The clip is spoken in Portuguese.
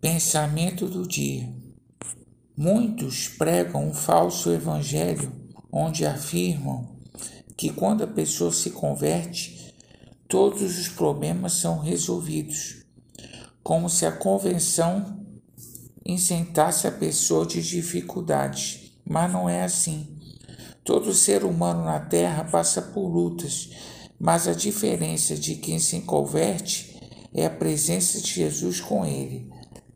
Pensamento do dia. Muitos pregam um falso evangelho onde afirmam que quando a pessoa se converte, todos os problemas são resolvidos, como se a convenção isentasse a pessoa de dificuldades. Mas não é assim. Todo ser humano na Terra passa por lutas, mas a diferença de quem se converte é a presença de Jesus com ele.